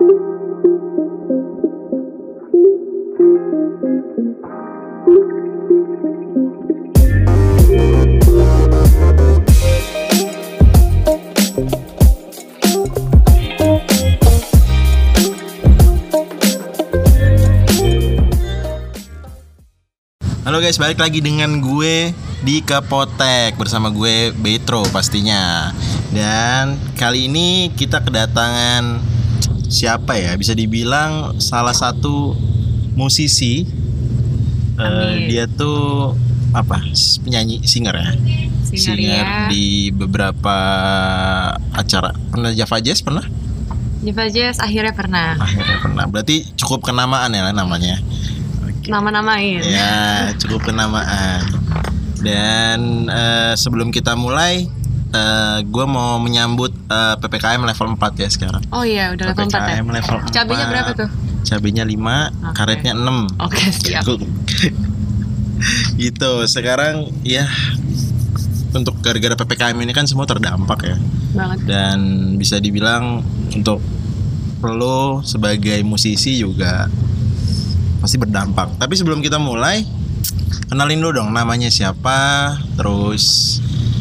Halo guys, balik lagi dengan gue di Kepotek bersama gue Betro pastinya. Dan kali ini kita kedatangan siapa ya? Bisa dibilang salah satu musisi. Amin. dia tuh apa? Penyanyi, singer ya. Singer ya. di beberapa acara. Pernah Java Jazz pernah? Java Jazz akhirnya pernah Akhirnya pernah. Berarti cukup kenamaan ya namanya. Oke. nama-namain. Ya, cukup kenamaan. Dan eh, sebelum kita mulai, eh gue mau menyambut eh, ppkm level 4 ya sekarang. Oh iya, udah level 4 ya. ppkm level 4. Cabenya berapa tuh? Cabenya 5, Oke. karetnya 6. Oke, siap. gitu. Sekarang ya untuk gara-gara ppkm ini kan semua terdampak ya. Banget. Dan bisa dibilang untuk lo sebagai musisi juga pasti berdampak. Tapi sebelum kita mulai, kenalin dulu dong namanya siapa, terus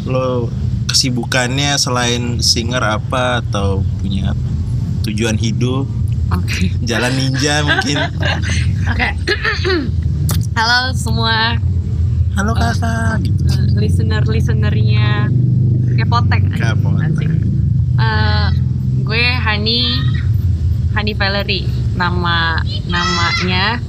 lo kesibukannya selain singer apa atau punya tujuan hidup, Oke. jalan ninja mungkin. Oke. Halo semua Halo kakak, gitu. listener listenernya Kepotek. Kepotek. Eh, gue Hani Hani Valerie nama namanya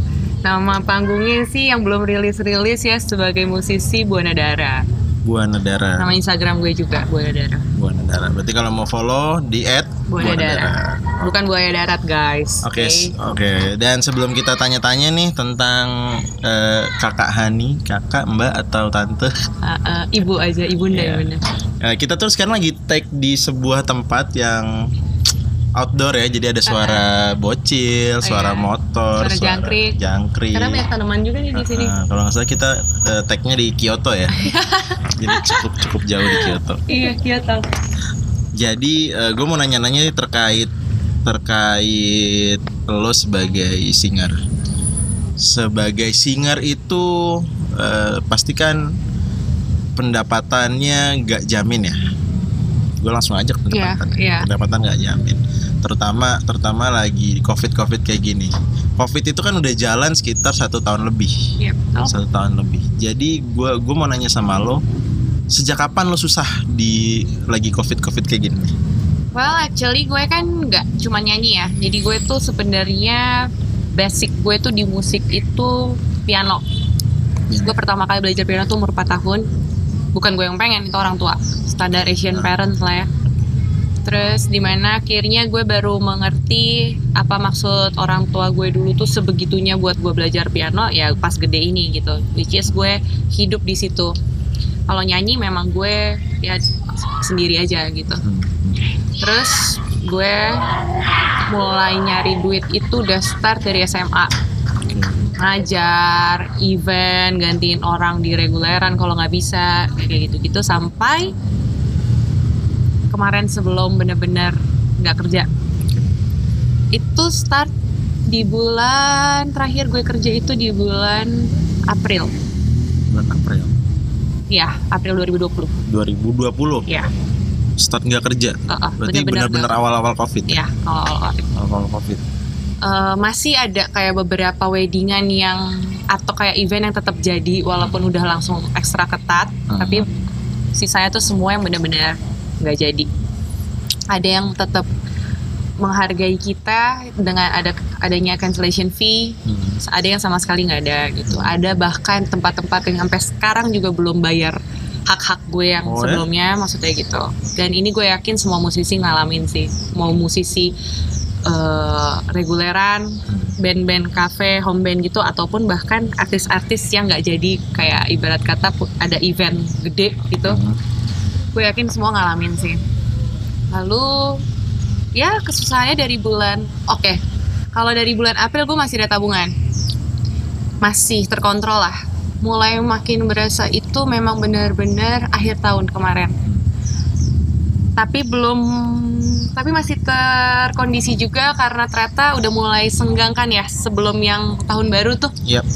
nama panggungnya sih yang belum rilis rilis ya sebagai musisi Buana Dara Buana Dara. nama Instagram gue juga Buana Dara Buana Dara. Berarti kalau mau follow di at Buana Dara bukan buaya darat guys Oke, s- oke. Dan sebelum kita tanya-tanya nih tentang eh, kakak Hani, kakak, mbak atau tante, Uh, uh, ibu aja ibunda Iya. ya eh, kita tuh sekarang lagi take di sebuah tempat yang outdoor ya. Jadi ada suara bocil, suara iya. motor, Suara jangkrik. jangkrik. karena banyak tanaman juga nih di sini kalau nggak salah kita eh, tag-nya di Kyoto ya. Jadi cukup cukup jauh di Kyoto. iya Kyoto Jadi gue mau nanya-nanya terkait terkait lo sebagai singer. Sebagai singer itu eh, pasti kan pendapatannya nggak jamin ya. Gue langsung aja ke Iya, pendapatan. iya. Pendapatan nggak jamin. Terutama terutama lagi covid covid kayak gini. Covid itu kan udah jalan sekitar satu tahun lebih Iya, betul. satu tahun lebih. Jadi gue gue mau nanya sama lo, sejak kapan lo susah di lagi covid covid kayak gini? Well, actually gue kan nggak cuma nyanyi ya. Jadi gue tuh sebenarnya basic gue tuh di musik itu piano. Terus gue pertama kali belajar piano tuh umur 4 tahun. Bukan gue yang pengen, itu orang tua. Standar Asian parents lah ya. Terus di mana akhirnya gue baru mengerti apa maksud orang tua gue dulu tuh sebegitunya buat gue belajar piano ya pas gede ini gitu. Which is gue hidup di situ. Kalau nyanyi memang gue ya sendiri aja gitu. Terus gue mulai nyari duit itu udah start dari SMA ngajar, event, gantiin orang di reguleran kalau nggak bisa kayak gitu-gitu. Sampai kemarin sebelum bener-bener nggak kerja. Itu start di bulan terakhir gue kerja itu di bulan April. Bulan April. Ya April 2020 2020 ya start nggak kerja. uh, uh, Berarti benar-benar awal-awal covid. ya? Awal-awal Awal-awal covid. Eh, masih ada kayak beberapa weddingan yang atau kayak event yang tetap jadi walaupun udah langsung ekstra ketat Hmm. tapi sisanya tuh semua yang benar-benar nggak jadi ada yang tetap menghargai kita dengan ada adanya cancellation fee Hmm. ada yang sama sekali nggak ada gitu ada bahkan tempat-tempat yang sampai sekarang juga belum bayar hak-hak gue yang Oh, ya? sebelumnya maksudnya gitu dan ini gue yakin semua musisi ngalamin sih mau musisi eh, reguleran band-band cafe home band gitu ataupun bahkan artis-artis yang nggak jadi kayak ibarat kata ada event gede gitu. Hmm. gue yakin semua ngalamin sih. Lalu ya kesusahannya dari bulan oke. Kalau dari bulan April gue masih ada tabungan. Masih terkontrol lah. Mulai makin berasa itu memang benar-benar akhir tahun kemarin tapi belum tapi masih terkondisi juga karena ternyata udah mulai senggang kan ya sebelum yang tahun baru tuh Yap.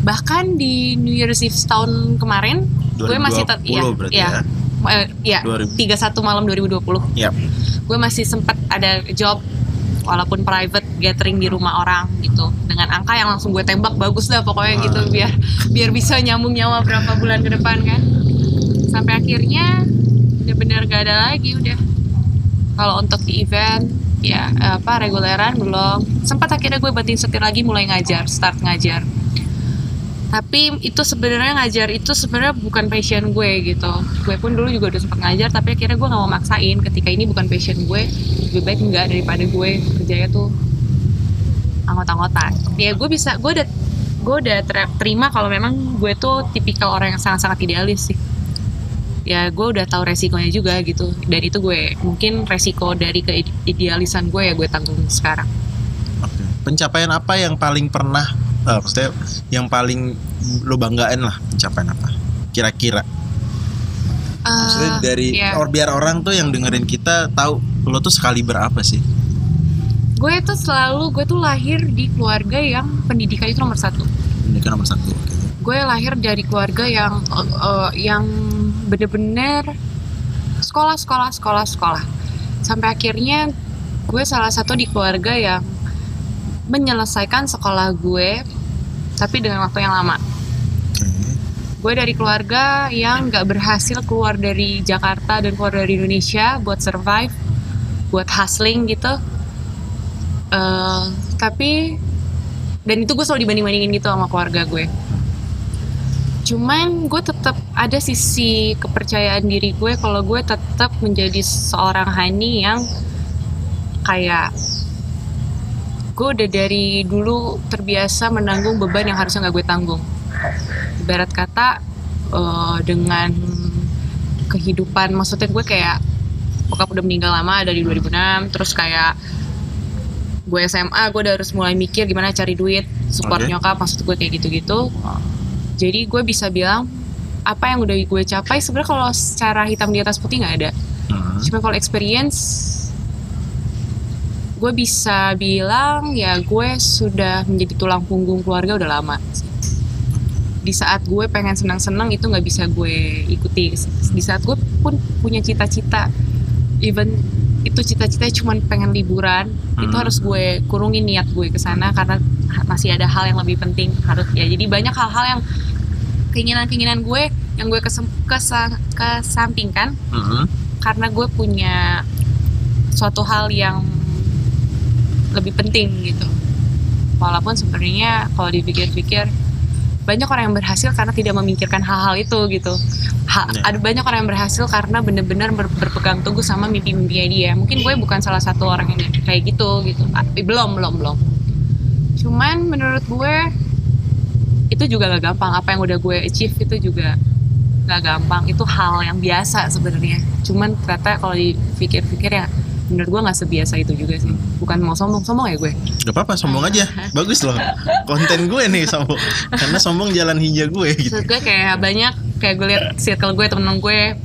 bahkan di New Year's Eve tahun kemarin gue masih tet 2020 berarti ya. eh, ya 2000. 31 malam 2020 Yap. gue masih sempat ada job walaupun private gathering di rumah orang gitu dengan angka yang langsung gue tembak bagus dah pokoknya gitu biar biar bisa nyambung nyawa berapa bulan ke depan kan sampai akhirnya bener-bener gak ada lagi udah. Kalau untuk di event ya apa reguleran belum. Sempat akhirnya gue banting setir lagi mulai ngajar start ngajar. Tapi itu sebenarnya ngajar itu sebenarnya bukan passion gue gitu. Gue pun dulu juga udah sempat ngajar tapi akhirnya gue nggak mau maksain ketika ini bukan passion gue. Lebih baik enggak daripada gue kerjanya tuh anggot-anggotan ya gue bisa gue udah gue udah ter- terima kalau memang gue tuh tipikal orang yang sangat-sangat idealis sih ya gue udah tahu resikonya juga gitu dan itu gue mungkin resiko dari keidealisan gue ya gue tanggung sekarang Oke. Pencapaian apa yang paling pernah eh, maksudnya yang paling lo banggain lah pencapaian apa? Kira-kira. Maksudnya Eh, dari ya. or, biar orang tuh yang dengerin kita tahu lo tuh sekali berapa sih? gue tuh selalu gue tuh lahir di keluarga yang pendidikan itu nomor satu Ini kan nomor satu. Oke. gue lahir dari keluarga yang eh, eh, yang bener-bener sekolah sekolah sekolah sekolah. Sampai akhirnya gue salah satu di keluarga yang menyelesaikan sekolah gue tapi dengan waktu yang lama. Oke. gue dari keluarga yang nggak berhasil keluar dari Jakarta dan keluar dari Indonesia buat survive buat hustling gitu. Eh, tapi dan itu gue selalu dibanding bandingin gitu sama keluarga gue cuman gue tetap ada sisi kepercayaan diri gue kalau gue tetap menjadi seorang Hani yang kayak gue udah dari dulu terbiasa menanggung beban yang harusnya nggak gue tanggung. Ibarat kata eh, dengan kehidupan maksudnya gue kayak bokap udah meninggal lama dari 2006 terus kayak gue SMA gue udah harus mulai mikir gimana cari duit support Oke. nyokap maksud gue kayak gitu-gitu jadi gue bisa bilang apa yang udah gue capai sebenarnya kalau secara hitam di atas putih nggak ada Hmm. cuma kalau experience gue bisa bilang ya gue sudah menjadi tulang punggung keluarga udah lama di saat gue pengen senang-senang itu nggak bisa gue ikuti di saat gue pun punya cita-cita even itu cita-citanya cuma pengen liburan itu Hmm. harus gue kurungin niat gue ke sana karena masih ada hal yang lebih penting harus ya jadi banyak hal-hal yang keinginan-keinginan gue yang gue kesem, kesa- kesampingkan Mhm. karena gue punya suatu hal yang lebih penting gitu. Walaupun sebenarnya kalau dipikir-pikir banyak orang yang berhasil karena tidak memikirkan hal-hal itu gitu. Ha- Ya. ada banyak orang yang berhasil karena benar-benar ber- berpegang teguh sama mimpi-mimpinya dia. Mungkin gue bukan salah satu orang yang kayak gitu gitu. Tapi belum belum belum. Cuman menurut gue itu juga gak gampang apa yang udah gue achieve itu juga gak gampang itu hal yang biasa sebenarnya cuman ternyata kalau dipikir-pikir ya menurut gue nggak sebiasa itu juga sih bukan mau sombong sombong ya gue Gak apa-apa sombong aja. Bagus loh. Konten gue nih sombong. Karena sombong jalan hijau gue gitu. Maksud gue kayak banyak kayak gue liat circle gue temen gue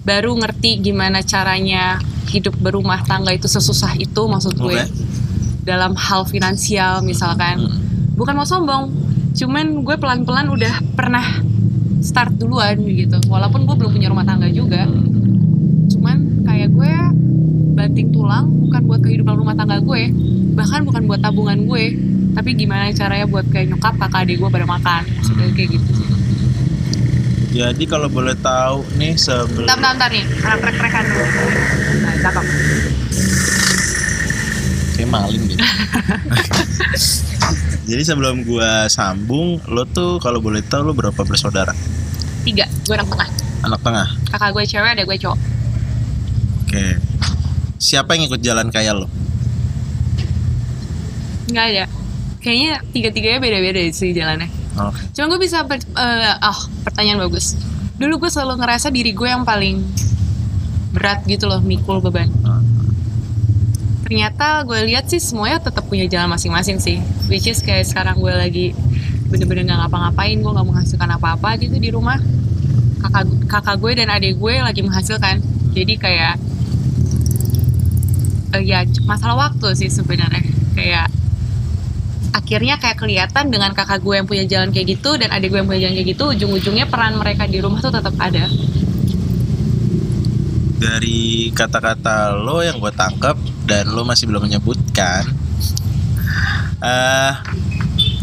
baru ngerti gimana caranya hidup berumah tangga itu sesusah itu maksud gue Oke. dalam hal finansial misalkan Hmm. bukan mau sombong cuman gue pelan-pelan udah pernah start duluan gitu. Walaupun gue belum punya rumah tangga juga. Cuman kayak gue banting tulang bukan buat kehidupan rumah tangga gue bahkan bukan buat tabungan gue. Tapi gimana caranya buat kayak nyokap kakak adik gue pada makan maksudnya kayak gitu. Sih Jadi kalau boleh tahu nih sebelum Bentar, bentar, bentar nih, anak rek-rekan dulu. Nah, cakep. Kayak maling gitu. Jadi sebelum gua sambung, lo tuh kalau boleh tahu lo berapa bersaudara? Tiga, gue anak tengah Anak tengah. Kakak gue cewek, ada gue cowok Oke. Siapa yang ikut jalan kayak lo? Nggak ada Kayaknya tiga-tiganya beda-beda sih jalannya Oke. Cuma gue bisa, ber- eh, ah pertanyaan bagus Dulu gue selalu ngerasa diri gue yang paling berat gitu loh, mikul beban Ternyata gue lihat sih semuanya tetap punya jalan masing-masing sih. Which is kayak sekarang gue lagi bener-bener gak ngapa-ngapain Gue gak menghasilkan apa-apa gitu di rumah. Kakak kakak gue dan adik gue lagi menghasilkan. Jadi kayak eh, ya masalah waktu sih sebenarnya. Kayak akhirnya kayak kelihatan dengan kakak gue yang punya jalan kayak gitu dan adik gue yang punya jalan kayak gitu ujung-ujungnya peran mereka di rumah tuh tetap ada dari kata-kata lo yang gue tangkap dan lo masih belum menyebutkan eh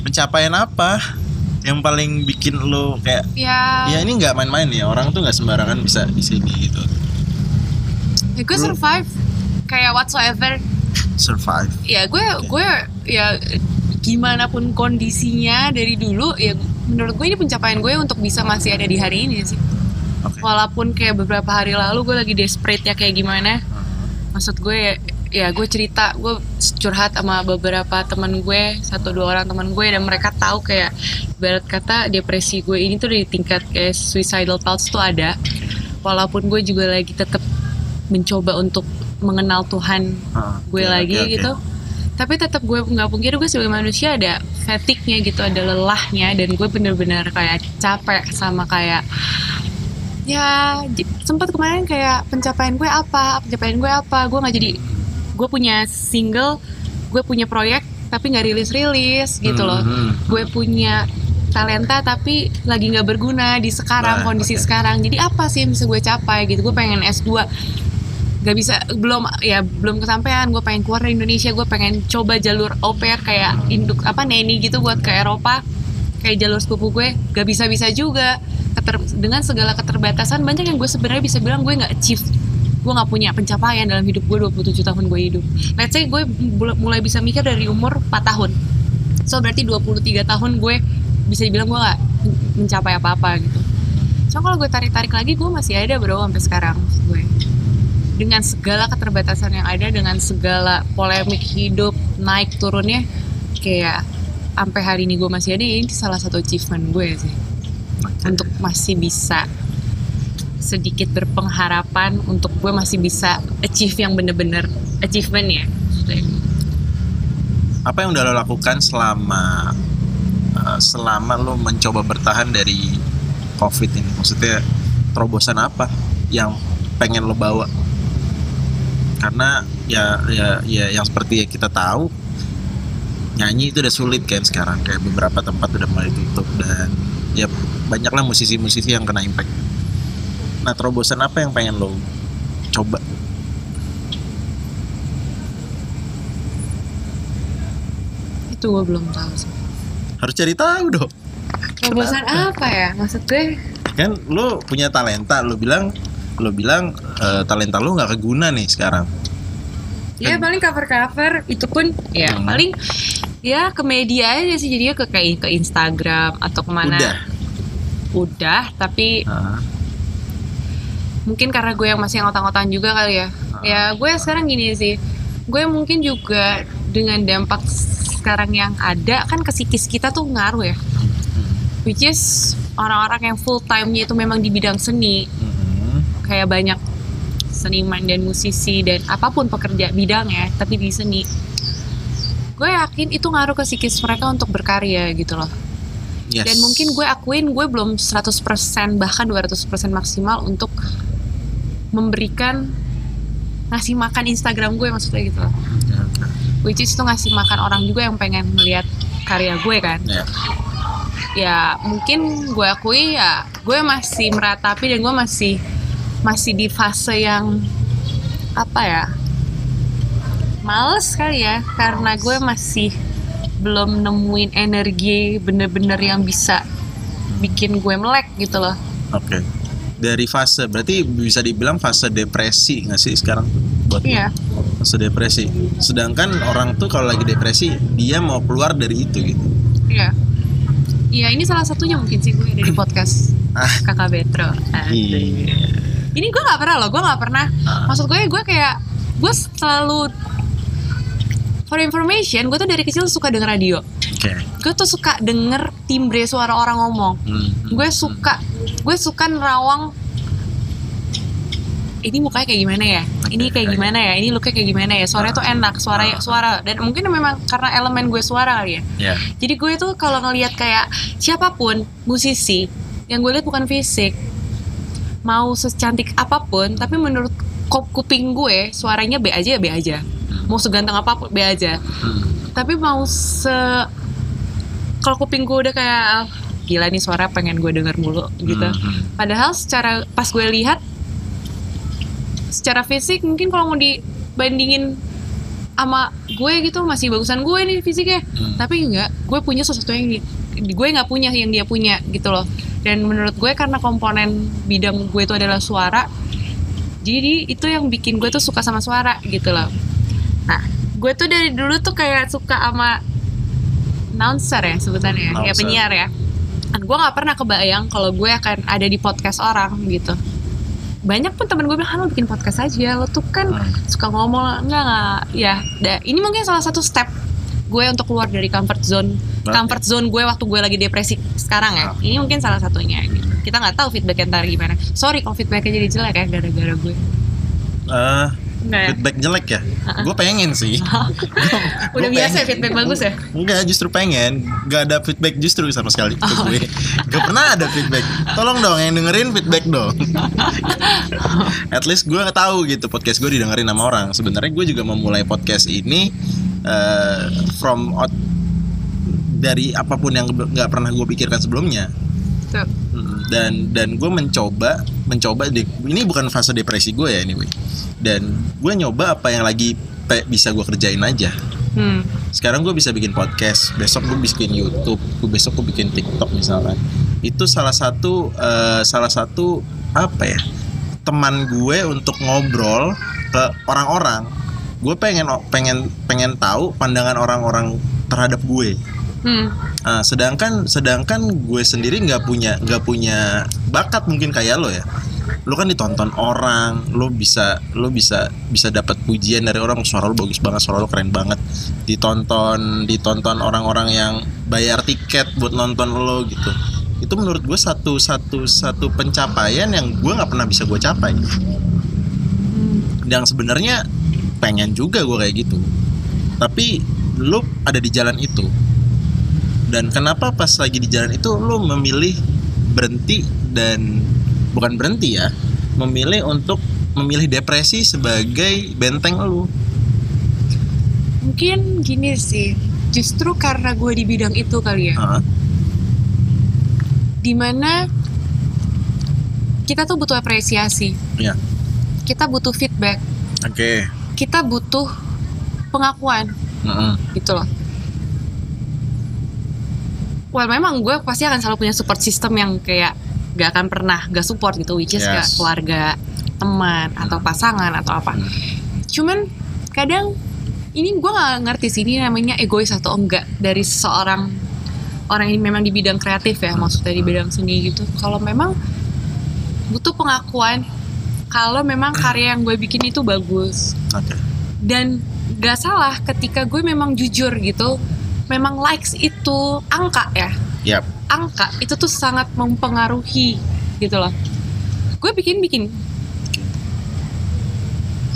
pencapaian apa yang paling bikin lo kayak ya. ya ini nggak main-main ya orang tuh nggak sembarangan bisa di sini gitu. Ya gue survive. Kayak whatsoever. Survive. Ya gue gue ya gimana pun kondisinya dari dulu ya menurut gue ini pencapaian gue untuk bisa masih ada di hari ini sih oke. Walaupun kayak beberapa hari lalu gue lagi desperate ya kayak gimana. Maksud gue ya, ya gue cerita gue curhat sama beberapa teman gue satu dua orang teman gue dan mereka tahu kayak barat kata depresi gue ini tuh di tingkat kayak suicidal thoughts tuh ada. Walaupun gue juga lagi tetap mencoba untuk mengenal Tuhan Ah, gue oke, lagi oke. gitu. Tapi tetap gue nggak pungkiri gue sebagai manusia ada fatigue-nya gitu ada lelahnya dan gue bener-bener kayak capek sama kayak ya sempat kemarin kayak pencapaian gue apa pencapaian gue apa gue nggak jadi gue punya single gue punya proyek tapi nggak rilis rilis gitu loh. Mhm. gue punya talenta tapi lagi nggak berguna di sekarang Nah, kondisi oke. sekarang. Jadi apa sih yang bisa gue capai gitu? Gue pengen S2 gak bisa belum ya belum kesampaian. Gue pengen keluar dari Indonesia gue pengen coba jalur au pair kayak induk apa neni gitu buat ke Eropa. Kayak jalur sepupu gue gak bisa bisa juga Keter- dengan segala keterbatasan banyak yang gue sebenarnya bisa bilang gue nggak achieve. Gue nggak punya pencapaian dalam hidup gue 27 tahun gue hidup. Let's say gue mul- mulai bisa mikir dari umur 4 tahun. So berarti 23 tahun gue bisa dibilang gue nggak mencapai apa-apa gitu. So kalau gue tarik-tarik lagi gue masih ada bro sampai sekarang gue. Dengan segala keterbatasan yang ada dengan segala polemik hidup naik turunnya kayak sampai hari ini gue masih ada ya ini salah satu achievement gue sih untuk masih bisa sedikit berpengharapan untuk gue masih bisa achieve yang bener-bener achievement ya. Apa yang udah lo lakukan selama uh, selama lo mencoba bertahan dari covid ini? Maksudnya terobosan apa yang pengen lo bawa? Karena ya ya ya yang seperti kita tahu nyanyi itu udah sulit kan sekarang. Kayak beberapa tempat udah mulai tutup dan ya banyaklah musisi-musisi yang kena impact. Nah terobosan apa yang pengen lo coba? Itu gue belum tahu sih. Harus cari tahu dong. Terobosan apa ya? Maksud gue kan lo punya talenta lo bilang lo bilang eh, talenta lo nggak keguna nih sekarang. Ya paling cover cover itu pun ya Hmm. paling ya ke media aja sih. Jadinya ke kayak ke Instagram atau ke mana. Udah? Udah tapi Ah, mungkin karena gue yang masih ngotak-ngotakan juga kali ya. Ya gue sekarang gini sih. Gue mungkin juga dengan dampak sekarang yang ada kan ke psikis kita tuh ngaruh ya. Which is orang-orang yang full time-nya itu memang di bidang seni. Mhm. kayak banyak seniman dan musisi dan apa pun pekerja bidangnya tapi di seni gue yakin itu ngaruh ke psikis mereka untuk berkarya gitu loh Yes. dan mungkin gue akuin gue belum 100% bahkan 200% maksimal untuk memberikan ngasih makan Instagram gue maksudnya gitu loh Ya, oke. which is itu ngasih makan orang juga yang pengen melihat karya gue kan Ya. ya mungkin gue akui ya gue masih meratapi dan gue masih masih di fase yang apa ya males kali ya karena gue masih belum nemuin energi bener-bener yang bisa bikin gue melek gitu loh Oke. Dari fase berarti bisa dibilang fase depresi nggak sih sekarang buat iya fase depresi. Sedangkan orang tuh kalau lagi depresi dia mau keluar dari itu gitu. iya iya ini salah satunya mungkin sih gue ada di podcast Ah. kakak Betro. Iya. ini gue nggak pernah loh gue nggak pernah Ah. maksud gue gue kayak gue selalu for information gue tuh dari kecil suka denger radio. Oke. gue tuh suka denger timbre suara orang ngomong. Hmm. gue suka gue suka nerawang. Ini mukanya kayak gimana ya? Ini kayak gimana ya? Ini looknya kayak gimana ya? Suaranya tuh enak suara suara. Dan mungkin memang karena elemen gue suara kali ya. Ya. jadi gue tuh kalau ngelihat kayak siapa pun musisi yang gue lihat bukan fisik mau secantik apa pun tapi menurut kuping gue suaranya B aja ya B aja mau seganteng apa pun B aja Hmm. tapi mau se kalau kuping gue udah kayak "Ah, gila nih suara pengen gue denger mulu gitu Hmm. padahal secara pas gue lihat secara fisik mungkin kalau mau dibandingin sama gue gitu masih bagusan gue nih fisiknya Hmm. tapi enggak gue punya sesuatu yang di, gue nggak punya yang dia punya gitu loh dan menurut gue karena komponen bidang gue itu adalah suara jadi itu yang bikin gue tuh suka sama suara gitu loh gue tuh dari dulu tuh kayak suka sama announcer ya sebutannya ya Announcer. penyiar ya dan gue nggak pernah kebayang kalau gue akan ada di podcast orang gitu banyak pun temen gue bilang "Ah, lo bikin podcast aja lo tuh kan Hmm. suka ngomong enggak enggak ya da- ini mungkin salah satu step gue untuk keluar dari comfort zone Oke. comfort zone gue waktu gue lagi depresi sekarang ya Oke. ini mungkin salah satunya gitu. kita nggak tahu feedback ntar gimana sorry kalau feedbacknya jadi jelek ya gara-gara gue Eh, Enggak ya? feedback jelek ya? Gue pengen sih. udah Gua biasa ya pengen. feedback bagus ya Enggak, justru pengen. Gak ada feedback justru sama sekali ke Oh, gue. Gak pernah ada feedback. Tolong dong yang dengerin feedback dong. At least gue tahu gitu podcast gue didengerin sama orang. Sebenarnya gue juga memulai podcast ini eh, from out dari apa pun yang nggak pernah gue pikirkan sebelumnya. Dan dan gue mencoba mencoba di, ini bukan fase depresi gue ya anyway. Dan gue nyoba apa yang lagi pe- bisa gue kerjain aja. Hmm. sekarang gue bisa bikin podcast besok gue bikin YouTube gue besok gue bikin TikTok misalkan. Itu salah satu eh, salah satu apa ya teman gue untuk ngobrol ke orang-orang. Gue pengen pengen pengen tahu pandangan orang-orang terhadap gue Hmm. Nah, sedangkan sedangkan gue sendiri nggak punya nggak punya bakat mungkin kayak lo ya. Lo kan ditonton orang, lo bisa lo bisa bisa dapat pujian dari orang suara lo bagus banget, suara lo keren banget. Ditonton ditonton orang-orang yang bayar tiket buat nonton lo gitu. Itu menurut gue satu satu satu pencapaian yang gue nggak pernah bisa gue capai. Hmm. Yang sebenarnya pengen juga gue kayak gitu. Tapi lo ada di jalan itu dan kenapa pas lagi di jalan itu lo memilih berhenti dan bukan berhenti ya memilih untuk memilih depresi sebagai benteng lo mungkin gini sih justru karena gue di bidang itu kali ya. Hah? di mana kita tuh butuh apresiasi. Ya kita butuh feedback. Oke. Kita butuh pengakuan. Mm-mm. gitu loh well memang gue pasti akan selalu punya support system yang kayak gak akan pernah gak support gitu which is Yes. gak keluarga teman atau pasangan atau apa. Hmm. cuman kadang ini gue nggak ngerti sih ini namanya egois atau enggak dari seseorang orang yang memang di bidang kreatif ya maksudnya di bidang seni gitu. Kalau memang butuh pengakuan kalau memang karya yang gue bikin itu bagus. Oke. Dan gak salah ketika gue memang jujur gitu memang likes itu angka ya. Yap. angka itu tuh sangat mempengaruhi gitu loh. Gue bikin bikin.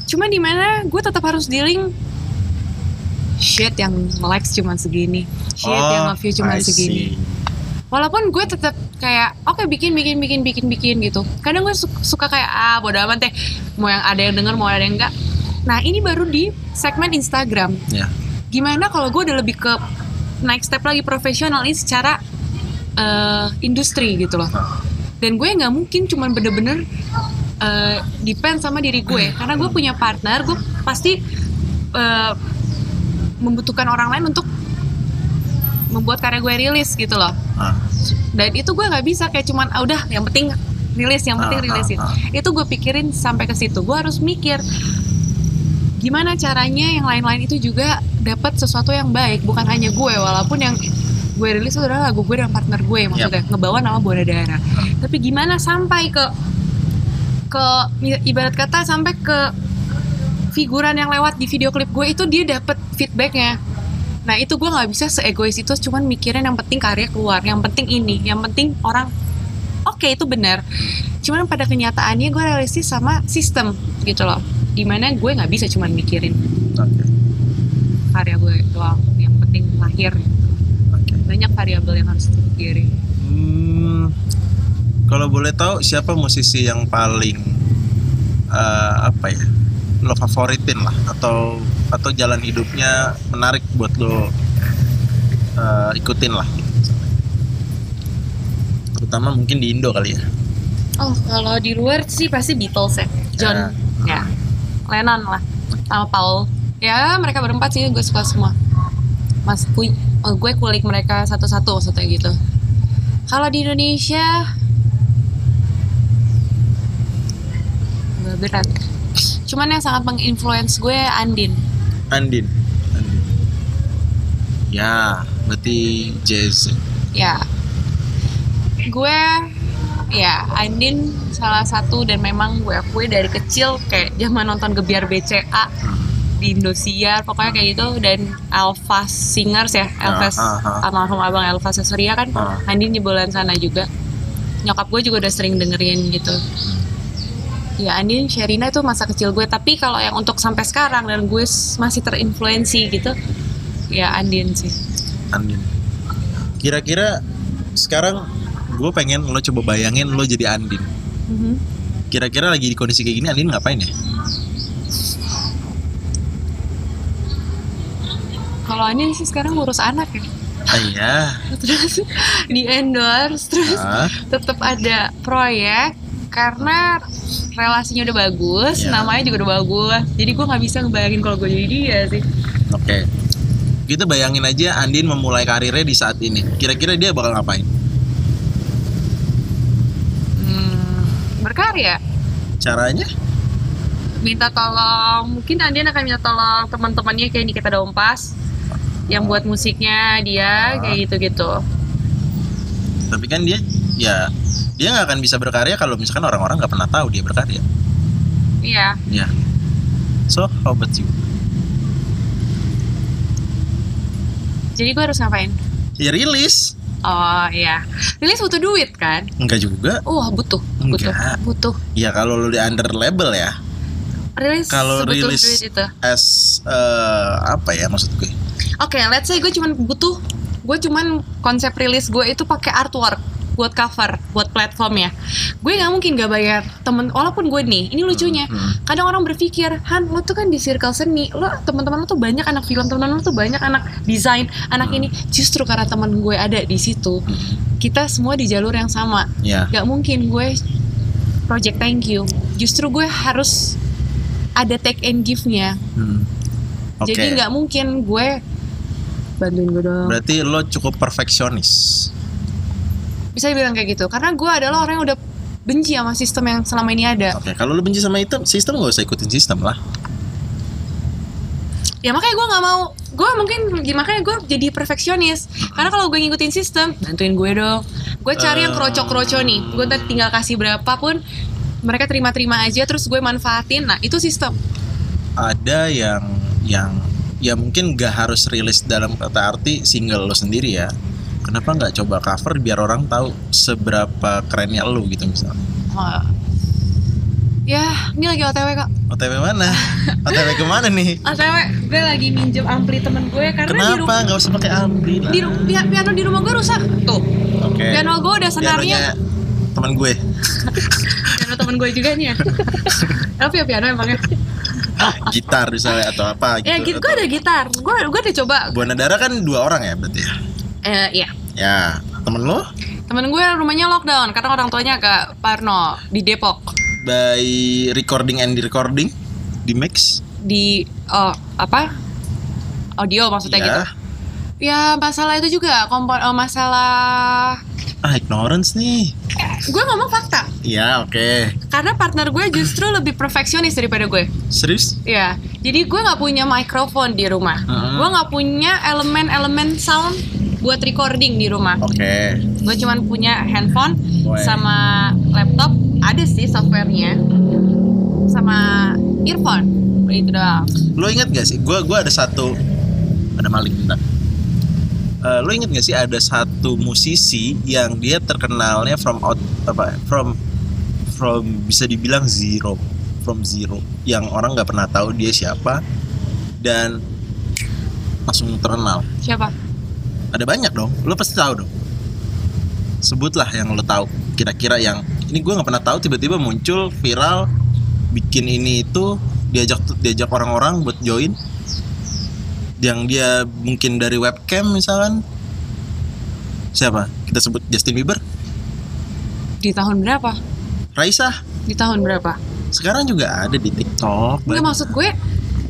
Cuma di mana gue tetap harus dealing shit yang likes cuma segini shit yang nge-view cuma Oh, I segini. see. walaupun gue tetap kayak oke bikin bikin bikin bikin bikin gitu. Kadang gue su- suka kayak ah bodo amat deh. Mau yang ada yang denger mau ada yang enggak. Nah ini baru di segmen Instagram. Ya gimana kalau gue udah lebih ke naik step lagi profesional ini secara eh, industri gitu loh. Dan gue nggak mungkin cuman bener-bener eh, depend sama diri gue. Karena gue punya partner gue pasti eh, membutuhkan orang lain untuk membuat karya gue rilis gitu loh. Dan itu gue nggak bisa kayak cuman ah, udah yang penting rilis yang penting Ah, rilisin ah, ah. itu gue pikirin sampai ke situ. Gue harus mikir gimana caranya yang lain-lain itu juga dapat sesuatu yang baik? Bukan hanya gue walaupun yang gue rilis itu adalah lagu gue dan partner gue maksudnya. Ngebawa nama Buana Dara. Tapi gimana sampai ke ke ibarat kata sampai ke figuran yang lewat di video klip gue itu dia dapat feedbacknya. Nah itu gue nggak bisa seegois itu cuman mikirin yang penting karya keluar. Yang penting ini yang penting orang oke itu benar. Cuman pada kenyataannya gue realistis sama sistem gitu loh di mana gue nggak bisa cuman mikirin oke karya gue doang yang penting lahir oke banyak variabel yang harus dipikirin Hmm, Kalau boleh tahu siapa musisi yang paling eh, apa ya? Lo favoritin lah atau atau jalan hidupnya menarik buat lo eh, ikutin lah. Terutama mungkin di Indo kali ya. Oh, kalau di luar sih pasti Beatles ya. John, ya. Lennon lah, sama Paul. Ya, mereka berempat sih gue suka semua. Mas, gue, oh, gue kulik mereka satu-satu maksudnya gitu. Kalau di Indonesia, agak berat. Cuman yang sangat menginfluence gue Andin. Andin. Andin. Ya, berarti jazz. Ya, gue ya Andin salah satu dan memang gue akui dari kecil kayak zaman nonton Gebiar BCA di Indosiar pokoknya kayak gitu dan Elvas Singers ya Elvas Ah, ah, ah. almarhum abang Elvas Surya kan. Andin jebolan sana juga nyokap gue juga udah sering dengerin gitu ya Andin Sherina itu masa kecil gue tapi kalau yang untuk sampai sekarang dan gue masih terinfluensi gitu ya Andin sih Andin. Kira-kira sekarang gue pengen lo coba bayangin lo jadi Andin. Kira-kira lagi di kondisi kayak gini Andin ngapain ya? kalau Andin sih sekarang ngurus anak ya Ah, iya. terus di endorse terus Ah, tetap ada proyek karena relasinya udah bagus, Ya. namanya juga udah bagus. Jadi gue nggak bisa ngebayangin kalau gue jadi dia sih. Oke. Kita bayangin aja Andin memulai karirnya di saat ini. Kira-kira dia bakal ngapain? Berkarya. Caranya? Minta tolong, mungkin Andin akan minta tolong teman-temannya kayak Nikita Dompas yang buat musiknya dia Ah. kayak gitu-gitu. Tapi kan dia ya dia nggak akan bisa berkarya kalau misalkan orang-orang nggak pernah tahu dia berkarya. Iya. Ya. So, how about you? Jadi gue harus ngapain? Ya rilis. Oh iya, rilis butuh duit kan? Enggak juga. Wah butuh, butuh, Enggak. butuh. Ya kalau lu di under label ya. Rilis Kalau rilis duit itu. as eh, apa ya maksud gue? Oke, let's say gue cuman butuh, gue cuman konsep rilis gue itu pakai artwork buat cover, buat platformnya. Gue nggak mungkin gak bayar temen, walaupun gue nih, ini lucunya. Hmm. Kadang orang berpikir, Han, lo tuh kan di circle seni, lo teman-teman lo tuh banyak anak film, teman-teman lo tuh banyak anak desain, anak Hmm. ini. Justru karena teman gue ada di situ, Hmm. kita semua di jalur yang sama. Ya. Gak mungkin gue project thank you. Justru gue harus ada take and give-nya. Hmm. Oke. Jadi nggak mungkin gue bantuin gue dong. Berarti lo cukup perfeksionis. Bisa dibilang kayak gitu. Karena gue adalah orang yang udah benci sama sistem yang selama ini ada. Oke, kalau lo benci sama itu sistem gak usah ikutin sistem lah. ya makanya gue nggak mau. Gue mungkin ya makanya gue jadi perfeksionis. Karena kalau gue ngikutin sistem bantuin gue dong. Gue cari yang Eh. kroco-kroco nih. Gue tinggal kasih berapapun mereka terima-terima aja terus gue manfaatin. Nah itu sistem. Ada yang yang ya mungkin gak harus rilis dalam kata arti single lo sendiri ya. Kenapa nggak coba cover biar orang tahu seberapa kerennya lo gitu misalnya. Wah. ya ini lagi otw kak OTW mana? OTW ke mana nih? otw gue lagi minjem ampli temen gue karena Kenapa nggak usah pakai ampli lah? di pi- piano di rumah gue rusak tuh Oke. piano gue udah senarnya Pianonya teman gue. piano temen gue juga nih ya tapi ya piano emangnya Gitar misalnya atau apa gitu. ya gitu gue ada gitar gue gue udah coba Buana Dara kan dua orang ya berarti ya. Eh iya. Ya, temen lo temen gue rumahnya lockdown karena orang tuanya agak parno di Depok. By recording and di recording? Di mix? Di oh apa? Audio maksudnya ya. gitu. Ya masalah itu juga kompon oh, masalah Ah, ignorance nih. gue ngomong fakta. Ya, oke. karena partner gue justru lebih perfeksionis daripada gue. Serius? ya jadi gue nggak punya mikrofon di rumah. Hmm. gue nggak punya elemen-elemen sound buat recording di rumah Oke. gue cuman punya handphone Woi. sama laptop ada sih softwarenya sama earphone itu doang Lo inget gak sih? Gua gua ada satu ada maling bentar. Eh, lo inget gak sih ada satu musisi yang dia terkenalnya from out apa? From from bisa dibilang zero, from zero, yang orang nggak pernah tahu dia siapa dan langsung terkenal. siapa Ada banyak dong. Lo pasti tahu dong. Sebutlah yang lo tahu. kira-kira yang ini gue nggak pernah tahu tiba-tiba muncul viral bikin ini itu diajak diajak orang-orang buat join yang dia mungkin dari webcam misalkan siapa kita sebut Justin Bieber Di tahun berapa? Raisa Di tahun berapa? sekarang juga ada di TikTok Enggak maksud gue,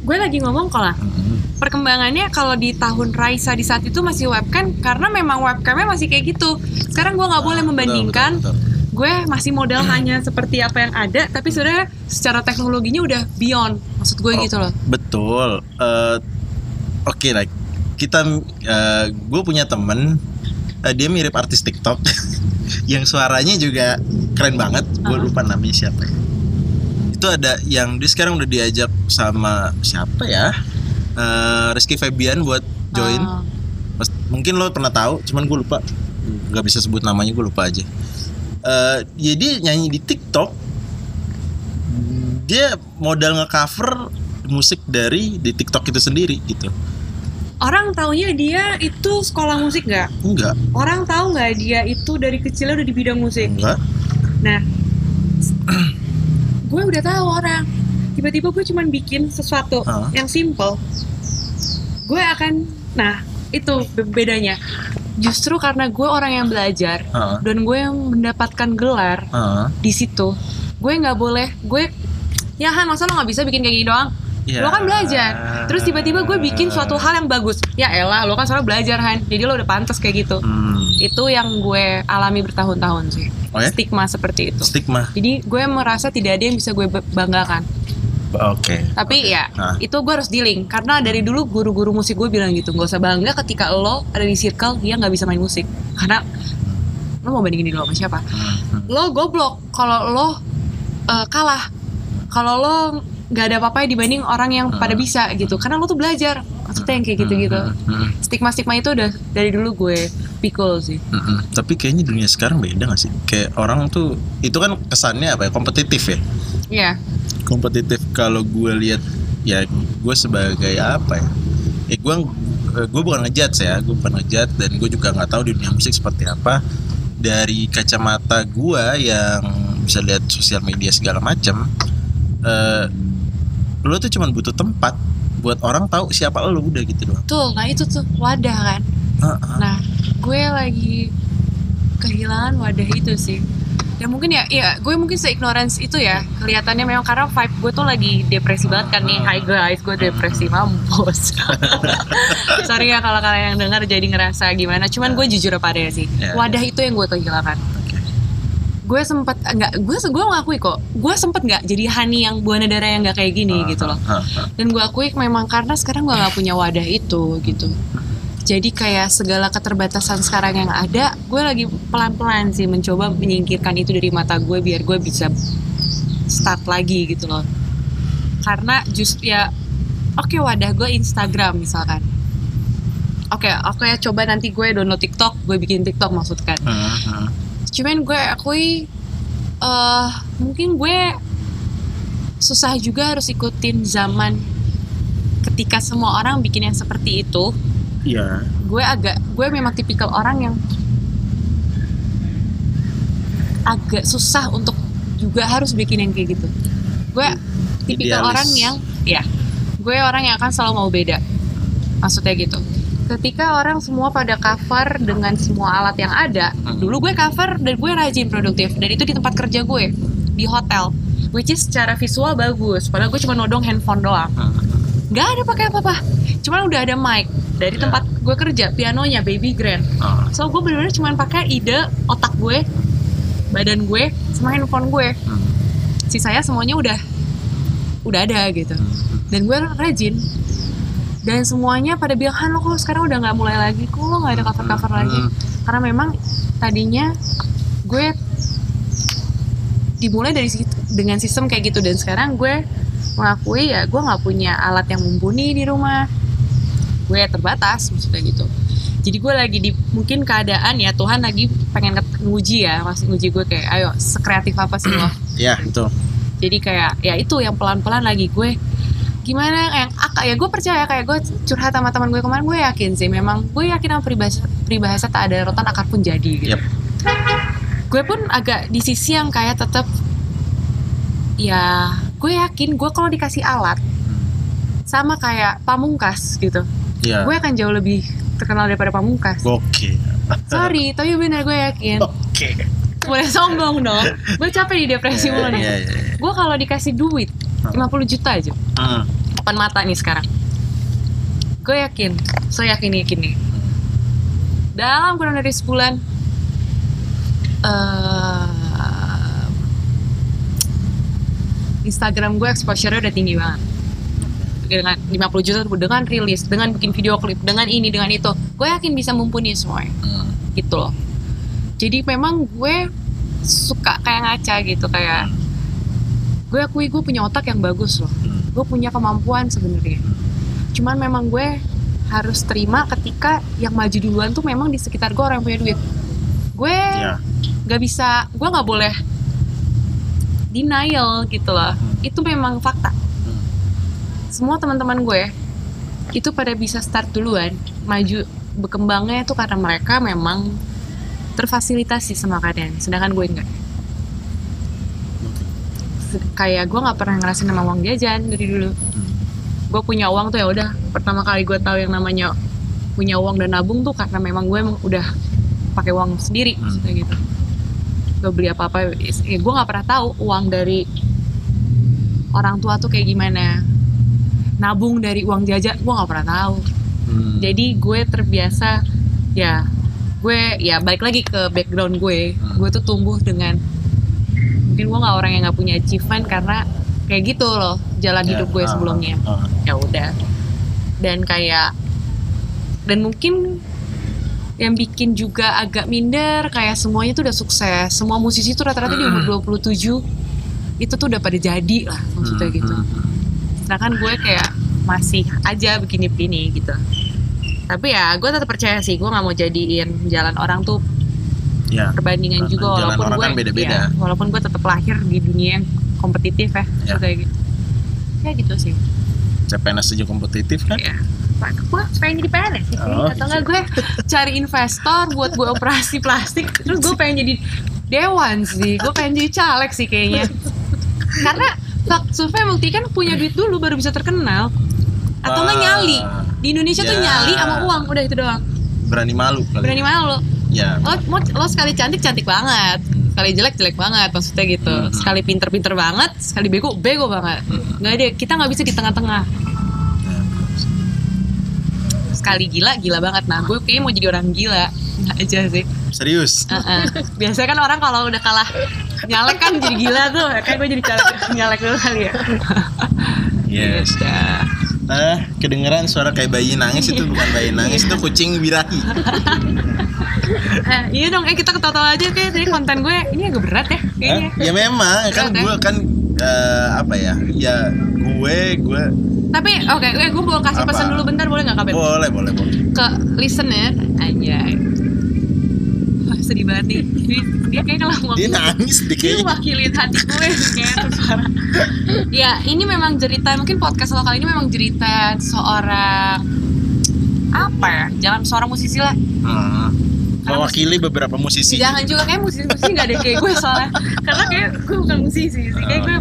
gue lagi ngomong kalau Hmm. Perkembangannya kalau di tahun Raisa di saat itu masih webcam karena memang webcamnya masih kayak gitu. Sekarang gue nggak boleh Betul, membandingkan. betul, betul. Gue masih modal hanya seperti apa yang ada, tapi sebenarnya secara teknologinya udah beyond. Maksud gue Oh, gitu loh. Betul. Eh, Oke, like kita, eh, gue punya temen, eh, dia mirip artis TikTok, yang suaranya juga keren banget. Gue Uh-huh. lupa namanya siapa. ya. Itu ada yang dia sekarang udah diajak sama siapa ya? Eh, Rizky Febian buat join. Pas- mungkin lo pernah tahu, cuman gue lupa. Gak bisa sebut namanya, gue lupa aja. Eh, jadi nyanyi di TikTok, dia modal ngecover musik dari di TikTok itu sendiri gitu. Orang taunya dia itu sekolah musik nggak? Enggak, Orang tahu nggak dia itu dari kecilnya udah di bidang musik? enggak. Nah, gue udah tahu orang. Tiba-tiba gue cuman bikin sesuatu Hah? yang simple. Gue akan, nah itu be- bedanya. Justru karena gue orang yang belajar Heeh, dan gue yang mendapatkan gelar heeh. di situ, gue nggak boleh, gue ya Han masa lo nggak bisa bikin kayak gini doang? Ya. Lo kan belajar. Terus tiba-tiba gue bikin suatu hal yang bagus. Ya elah, lo kan soalnya belajar Han. Jadi lo udah pantas kayak gitu. Hmm. Itu yang gue alami bertahun-tahun sih. Oh ya? Stigma seperti itu. Stigma. Jadi gue merasa tidak ada yang bisa gue banggakan. Oke. Tapi ya Hah? itu gue harus dealing karena dari dulu guru-guru musik gue bilang gitu nggak usah bangga ketika lo ada di circle dia nggak bisa main musik karena lo mau bandingin lo sama siapa? Hmm. Lo goblok kalau lo eh, kalah kalau lo nggak ada apa-apa dibanding orang yang pada bisa gitu karena lo tuh belajar maksudnya yang kayak gitu-gitu Hmm, hmm, stigma-stigma itu udah dari dulu gue pikul sih hmm, hmm. Tapi kayaknya dunia sekarang beda gak sih? Kayak orang tuh itu kan kesannya apa ya? Kompetitif ya. Iya kompetitif kalau gue lihat ya gue sebagai apa ya ya gue gue bukan ngejudge ya gue bukan ngejudge dan gue juga nggak tahu di dunia musik seperti apa dari kacamata gue yang bisa lihat sosial media segala macam eh lo tuh cuma butuh tempat buat orang tahu siapa lo udah gitu doang tuh nah itu tuh wadah kan Heeh. Nah, gue lagi kehilangan wadah itu sih. Ya mungkin ya, ya gue mungkin se-ignorance itu ya. Kelihatannya memang karena vibe gue tuh lagi depresi banget kan nih. Hai guys, gue depresi mampus. Sorry ya kalau kalian yang dengar jadi ngerasa gimana. Cuman gue jujur apa adanya sih. Ya, Wadah itu yang gue kehilangan. Gue sempet nggak, gue gue ngakui kok. Gue sempet nggak jadi Hani yang buana darah yang nggak kayak gini gitu loh Heeh. dan gue akui memang karena sekarang gue nggak punya wadah itu gitu jadi kayak segala keterbatasan sekarang yang ada gue lagi pelan-pelan sih mencoba menyingkirkan itu dari mata gue biar gue bisa start lagi gitu loh. Karena just ya oke wadah gue Instagram misalkan. Oke oke coba nanti gue download TikTok gue bikin TikTok maksudkan Heeh. cuman gue akui eh mungkin gue susah juga harus ikutin zaman ketika semua orang bikin yang seperti itu Iya. gue agak gue memang tipikal orang yang agak susah untuk juga harus bikin yang kayak gitu. Gue tipikal Idealis. orang yang ya gue orang yang akan selalu mau beda. Maksudnya gitu. Ketika orang semua pada cover dengan semua alat yang ada Hmm. dulu gue cover dan gue rajin produktif. Dan itu di tempat kerja gue di hotel. Which is secara visual bagus. Padahal gue cuma nodong handphone doang. Nggak ada pakai apa-apa. Cuman udah ada mic dari Ya. tempat gue kerja pianonya baby grand. Heeh. so gue bener-bener cuma pakai ide otak gue badan gue sama handphone gue. Hmm. sisanya semuanya udah udah ada gitu. Dan gue rajin. Dan semuanya pada bilang Han lo kok sekarang udah nggak mulai lagi? Kok lo nggak ada cover cover lagi? Hmm. karena memang tadinya gue dimulai dari situ dengan sistem kayak gitu. Dan sekarang gue mengakui ya gue nggak punya alat yang mumpuni di rumah gue terbatas maksudnya gitu jadi gue lagi di mungkin keadaan ya Tuhan lagi pengen nge- nguji ya masih nguji gue kayak ayo sekreatif apa sih lo Ya, betul. jadi kayak ya itu yang pelan-pelan lagi gue gimana yang akak ya gue percaya kayak gue curhat sama teman gue kemarin gue yakin sih memang gue yakin sama peribahasa peribahasa tak ada rotan akar pun jadi gitu. Yep. gue pun agak di sisi yang kayak tetap ya gue yakin gue kalau dikasih alat sama kayak pamungkas gitu ya gue akan jauh lebih terkenal daripada pamungkas oke. Sorry tapi bener gue yakin. Oke. Boleh sombong dong. Gue capek di depresi mulu nih. Iya, iya, iya. gue kalau dikasih duit 50 juta aja. Depan mata nih sekarang. Gue yakin saya yakin yakin nih. Dalam kurang dari sebulan eh Instagram gue exposure-nya udah tinggi banget dengan 50 juta dengan rilis dengan bikin video klip dengan ini dengan itu. Gue yakin bisa mumpuni semua Hmm. gitu loh. Jadi memang gue suka kayak ngaca gitu kayak gue akui gue punya otak yang bagus loh. Hmm. gue punya kemampuan sebenarnya. Cuman memang gue harus terima ketika yang maju duluan tuh memang di sekitar gue orang yang punya duit. Gue ya. nggak bisa gue nggak boleh denial gitu loh. Itu memang fakta semua teman-teman gue itu pada bisa start duluan maju berkembangnya itu karena mereka memang terfasilitasi sama keadaan sedangkan gue enggak. Kayak gue nggak pernah ngerasain nama uang jajan dari dulu. Gue punya uang tuh ya udah pertama kali gue tahu yang namanya punya uang dan nabung tuh karena memang gue emang udah pakai uang sendiri Hmm. maksudnya gitu. Gue beli apa apa ya gue nggak pernah tahu uang dari orang tua tuh kayak gimana nabung dari uang jajan gue nggak pernah tahu Hmm. jadi gue terbiasa ya gue ya balik lagi ke background gue Hmm. gue tuh tumbuh dengan mungkin gue nggak orang yang nggak punya achievement karena kayak gitu loh jalan Ya, hidup gue ah, sebelumnya ah. ya udah dan kayak dan mungkin yang bikin juga agak minder kayak semuanya tuh udah sukses semua musisi tuh rata-rata di umur 27 itu tuh udah pada jadi lah maksudnya Hmm, gitu hmm, hmm. Sedangkan gue kayak masih aja begini-begini gitu. Tapi ya gue tetap percaya sih gue nggak mau jadiin jalan orang tuh ya perbandingan Jalan juga walaupun orang gue kan beda-beda. ya, walaupun gue tetap lahir di dunia yang kompetitif ya, Ya. kayak gitu. Ya gitu sih. CPNS aja kompetitif kan? Ya gue pengen jadi PNS sih Oh, atau enggak gue cari investor buat gue operasi plastik. Terus gue pengen jadi dewan sih gue pengen jadi caleg sih kayaknya. Karena fak- survei membuktikan punya duit dulu baru bisa terkenal. Atau enggak Wah. nyali? Di Indonesia tuh Ya. nyali sama uang udah itu doang. Berani malu kali berani malu. Ya. Lo mau lo sekali cantik cantik banget. Sekali jelek jelek banget maksudnya gitu. Hmm. sekali pinter pinter banget sekali bego bego banget. Hmm. nggak ada kita nggak bisa di tengah-tengah. Ya. sekali gila gila banget. Nah gue kayaknya mau jadi orang gila. Nggak aja sih. Serius? Heeh. biasanya kan orang kalau udah kalah nyalek kan jadi gila tuh kayak gue jadi caleg nyalek dulu kali ya yes Dah. ah kedengeran suara kayak bayi nangis itu bukan bayi nangis itu kucing birahi Eh, iya dong eh kita ketawa aja kayak tadi konten gue ini agak berat ya kayaknya Hah? ya memang kan Berat, ya? gue kan eh, apa ya ya gue gue tapi oke eh, gue mau kasih Apa? pesan dulu bentar boleh nggak kabel boleh boleh boleh ke listener Wah, sedih banget nih. Dia, dia kayak kalau mau dia nangis deh dia kayaknya. wakilin hati gue kayak suara. Ya ini memang cerita mungkin podcast lokal ini memang cerita seorang apa ya jangan seorang musisi lah. Hmm. mewakili beberapa musisi. Jangan juga kayak musisi-musisi nggak ada kayak gue soalnya. Karena kayak gue bukan musisi sih kayak gue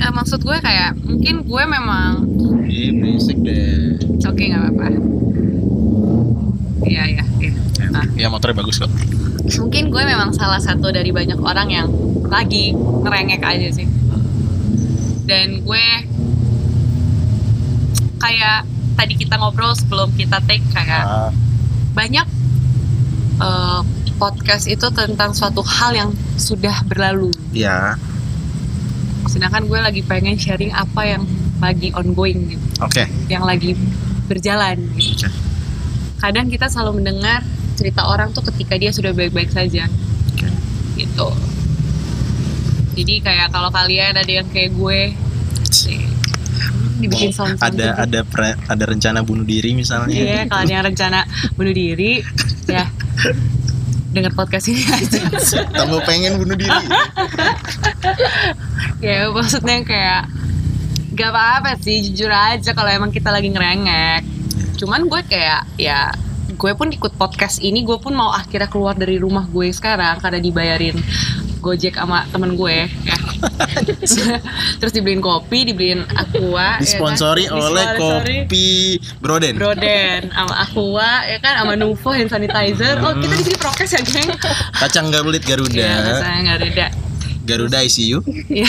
Nah, maksud gue kayak mungkin gue memang Ih, berisik deh. Oke nggak apa-apa. Iya iya iya Ah. ya motornya bagus kok mungkin gue memang salah satu dari banyak orang yang lagi ngerengek aja sih dan gue kayak tadi kita ngobrol sebelum kita take kayak Ah, banyak eh, podcast itu tentang suatu hal yang sudah berlalu ya sedangkan gue lagi pengen sharing apa yang lagi ongoing gitu oke yang lagi berjalan gitu. Oke. kadang kita selalu mendengar cerita orang tuh ketika dia sudah baik-baik saja. Oke. gitu. Jadi kayak kalau kalian ada yang kayak gue sih, dibikin sound sound ada ada pre- ada rencana bunuh diri misalnya. Iya kalau ada yang rencana bunuh diri ya. Dengar podcast ini aja. Tambah pengen bunuh diri. Ya maksudnya kayak gak apa-apa sih jujur aja kalau emang kita lagi ngerengek. Cuman gue kayak ya gue pun ikut podcast ini gue pun mau akhirnya keluar dari rumah gue sekarang karena dibayarin Gojek sama temen gue ya. terus dibeliin kopi dibeliin aqua Disponsori ya kan? oleh Disponsori kopi Broden. Broden sama aqua ya kan sama Nuvo hand sanitizer oh kita di sini prokes ya geng Kacang garulit Garuda. Nggak ada Garuda ICU. ya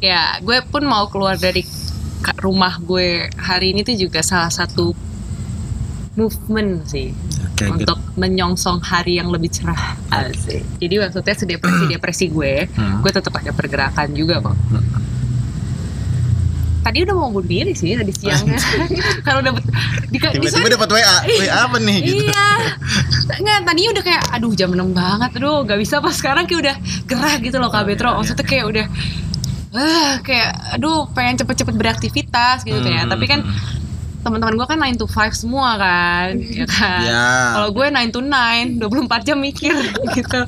ya gue pun mau keluar dari rumah gue hari ini tuh juga salah satu movement sih gitu. untuk menyongsong hari yang lebih cerah asik. Jadi maksudnya sedepresi depresi gue, Hmm. gue tetap ada pergerakan juga kok. Tadi udah mau bunuh diri sih tadi siangnya. Kalau udah bet- di, di Tiba-tiba dapat WA. WA apa nih gitu. Iya. Nggak, tadinya udah kayak aduh jam 6 banget. Aduh, gak bisa pas sekarang kayak udah gerah gitu loh Kak Betro. iya, Maksudnya kayak udah ah kayak aduh pengen cepet-cepet beraktivitas gitu. Hmm. Tapi kan teman-teman gue kan 9 to 5 semua kan, ya kan. Ya. Kalau gue 9 to 9, 24 jam mikir gitu.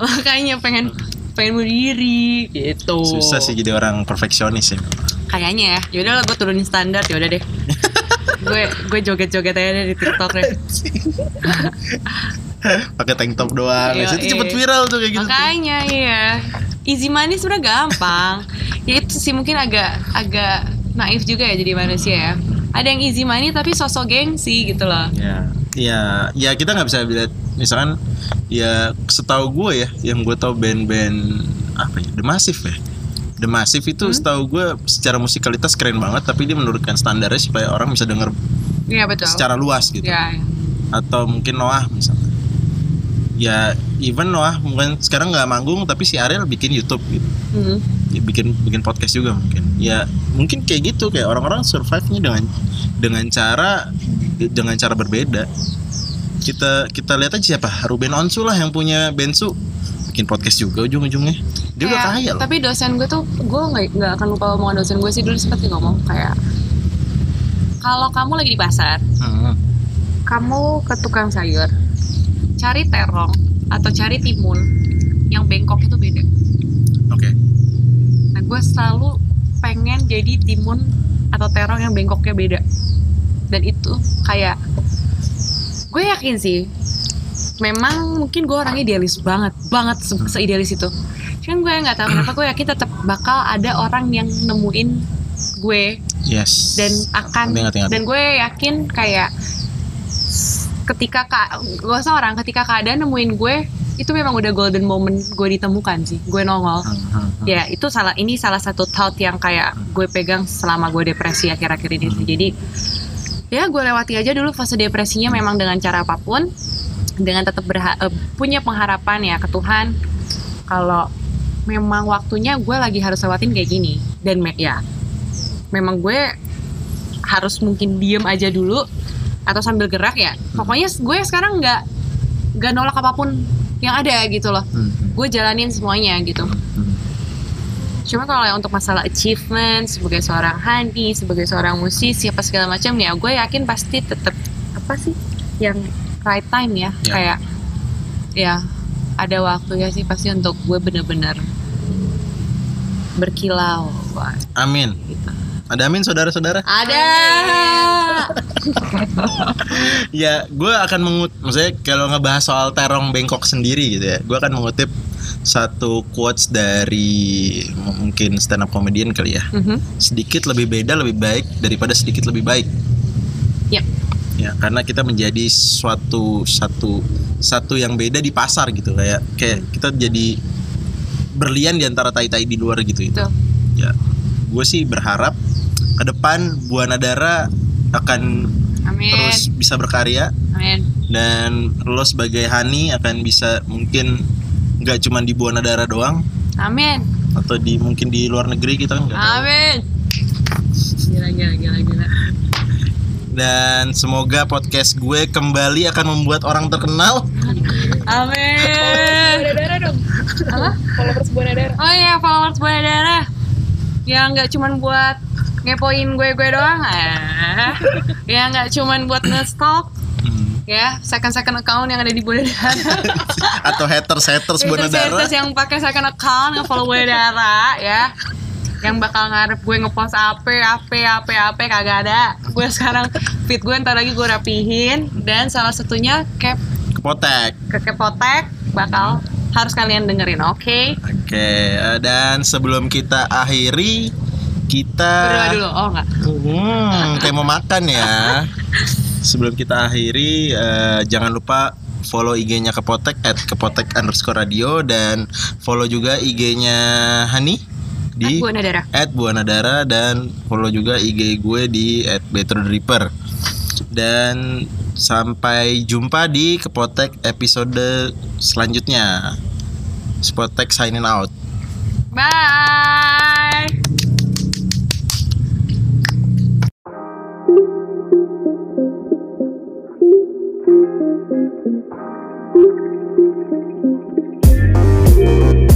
Makanya pengen pengen bunuh diri gitu. Susah sih jadi orang perfeksionis ya. Kayaknya ya. Yaudah lah gue turunin standar yaudah deh. gue gue joget-joget aja deh di TikTok deh. Pakai tank top doang. Iya, Itu cepet iya. viral tuh kayak gitu. Makanya iya. Easy money sebenarnya gampang. ya itu sih mungkin agak agak naif juga ya jadi manusia ya. Ada yang easy money tapi sosok gengsi gitu loh. Ya, ya, ya kita nggak bisa lihat misalkan ya setahu gue ya, yang gue tahu band-band apa ya, The Massive ya. The Massive itu Hmm? setahu gue secara musikalitas keren banget, tapi dia menurunkan standarnya supaya orang bisa denger Iya betul. secara luas gitu. Ya, ya. Atau mungkin Noah misalnya. Ya, even Noah mungkin sekarang nggak manggung, tapi si Ariel bikin YouTube gitu. Hmm. Ya, bikin bikin podcast juga mungkin. Ya, mungkin kayak gitu kayak orang-orang survive-nya dengan dengan cara dengan cara berbeda. Kita kita lihat aja siapa Ruben Onsu lah yang punya Bensu bikin podcast juga ujung-ujungnya. Dia udah Kayak- kaya loh. Tapi dosen gue tuh gue nggak nggak akan lupa omongan dosen gue sih dulu sempat dia ngomong kayak kalau kamu lagi di pasar, Hmm. kamu ke tukang sayur, cari terong atau cari timun yang bengkok itu beda. Gue selalu pengen jadi timun atau terong yang bengkoknya beda. Dan itu kayak gue yakin sih. Memang mungkin gue orangnya idealis banget, banget se seidealis itu. Cuman gue nggak tahu kenapa gue yakin tetap bakal ada orang yang nemuin gue Yes. dan akan Ingat, ingat. dan gue yakin kayak ketika kak gue seorang ketika keadaan nemuin gue itu memang udah golden moment gue ditemukan sih. Gue nongol. Hmm, hmm, hmm. ya itu salah ini salah satu thought yang kayak gue pegang selama gue depresi akhir-akhir ini. Jadi ya gue lewati aja dulu fase depresinya memang dengan cara apa pun dengan tetap berha- eh, punya pengharapan ya ke Tuhan. Kalau memang waktunya gue lagi harus lewatin kayak gini. Dan me- ya memang gue harus mungkin diem aja dulu atau sambil gerak ya. Pokoknya gue sekarang nggak nggak nolak apa pun yang ada gitu loh Hmm, hmm, gue jalanin semuanya gitu hmm. Cuma kalau yang untuk masalah achievement sebagai seorang Hani, sebagai seorang musisi apa segala macam ya, gue yakin pasti tetap apa sih yang right time ya, Ya. kayak ya ada waktunya sih pasti untuk gue bener-bener berkilau. Amin. gitu. Ada amin saudara-saudara? Ada. Ya gue akan mengut maksudnya kalau ngebahas soal terong bengkok sendiri gitu ya gue akan mengutip satu quotes dari mungkin stand up comedian kali ya Mhm. sedikit lebih beda lebih baik daripada sedikit lebih baik Yap. ya karena kita menjadi suatu satu satu yang beda di pasar gitu kayak kayak kita jadi berlian di antara tai-tai di luar gitu itu ya gue sih berharap ke depan buana dara akan Amin. terus bisa berkarya Amin. dan lo sebagai Hani akan bisa mungkin nggak cuma di Buana Dara doang Amin. atau di mungkin di luar negeri kita nggak tahu. Amin. Gila gila gila gila. dan semoga podcast gue kembali akan membuat orang terkenal Amin. Darah dong. Apa? Followers Buana Darah. Oh iya followers Buana Darah Yang nggak cuman buat ngepoin gue-gue doang ah. Yang nggak cuman buat nge-stalk Hmm. ya second-second account yang ada di Buana Darah atau haters haters Buana Dara Haters yang pakai second account nge-follow Buana Darah ya yang bakal ngarep gue ngepost apa apa apa apa kagak ada gue sekarang fit gue ntar lagi gue rapihin dan salah satunya cap Kepotek. ke kepotek bakal harus kalian dengerin oke Oke, eh, dan sebelum kita akhiri kita berdoa dulu oh enggak Hmm, kayak mau makan ya. Sebelum kita akhiri, eh, jangan lupa follow IG-nya Kepotek at kepotek underscore radio dan follow juga IG-nya Hani di at Buana Dara dan follow juga IG gue di at Better Reaper. Dan sampai jumpa di Kepotek episode selanjutnya. Spotek signing out. bye Thank you.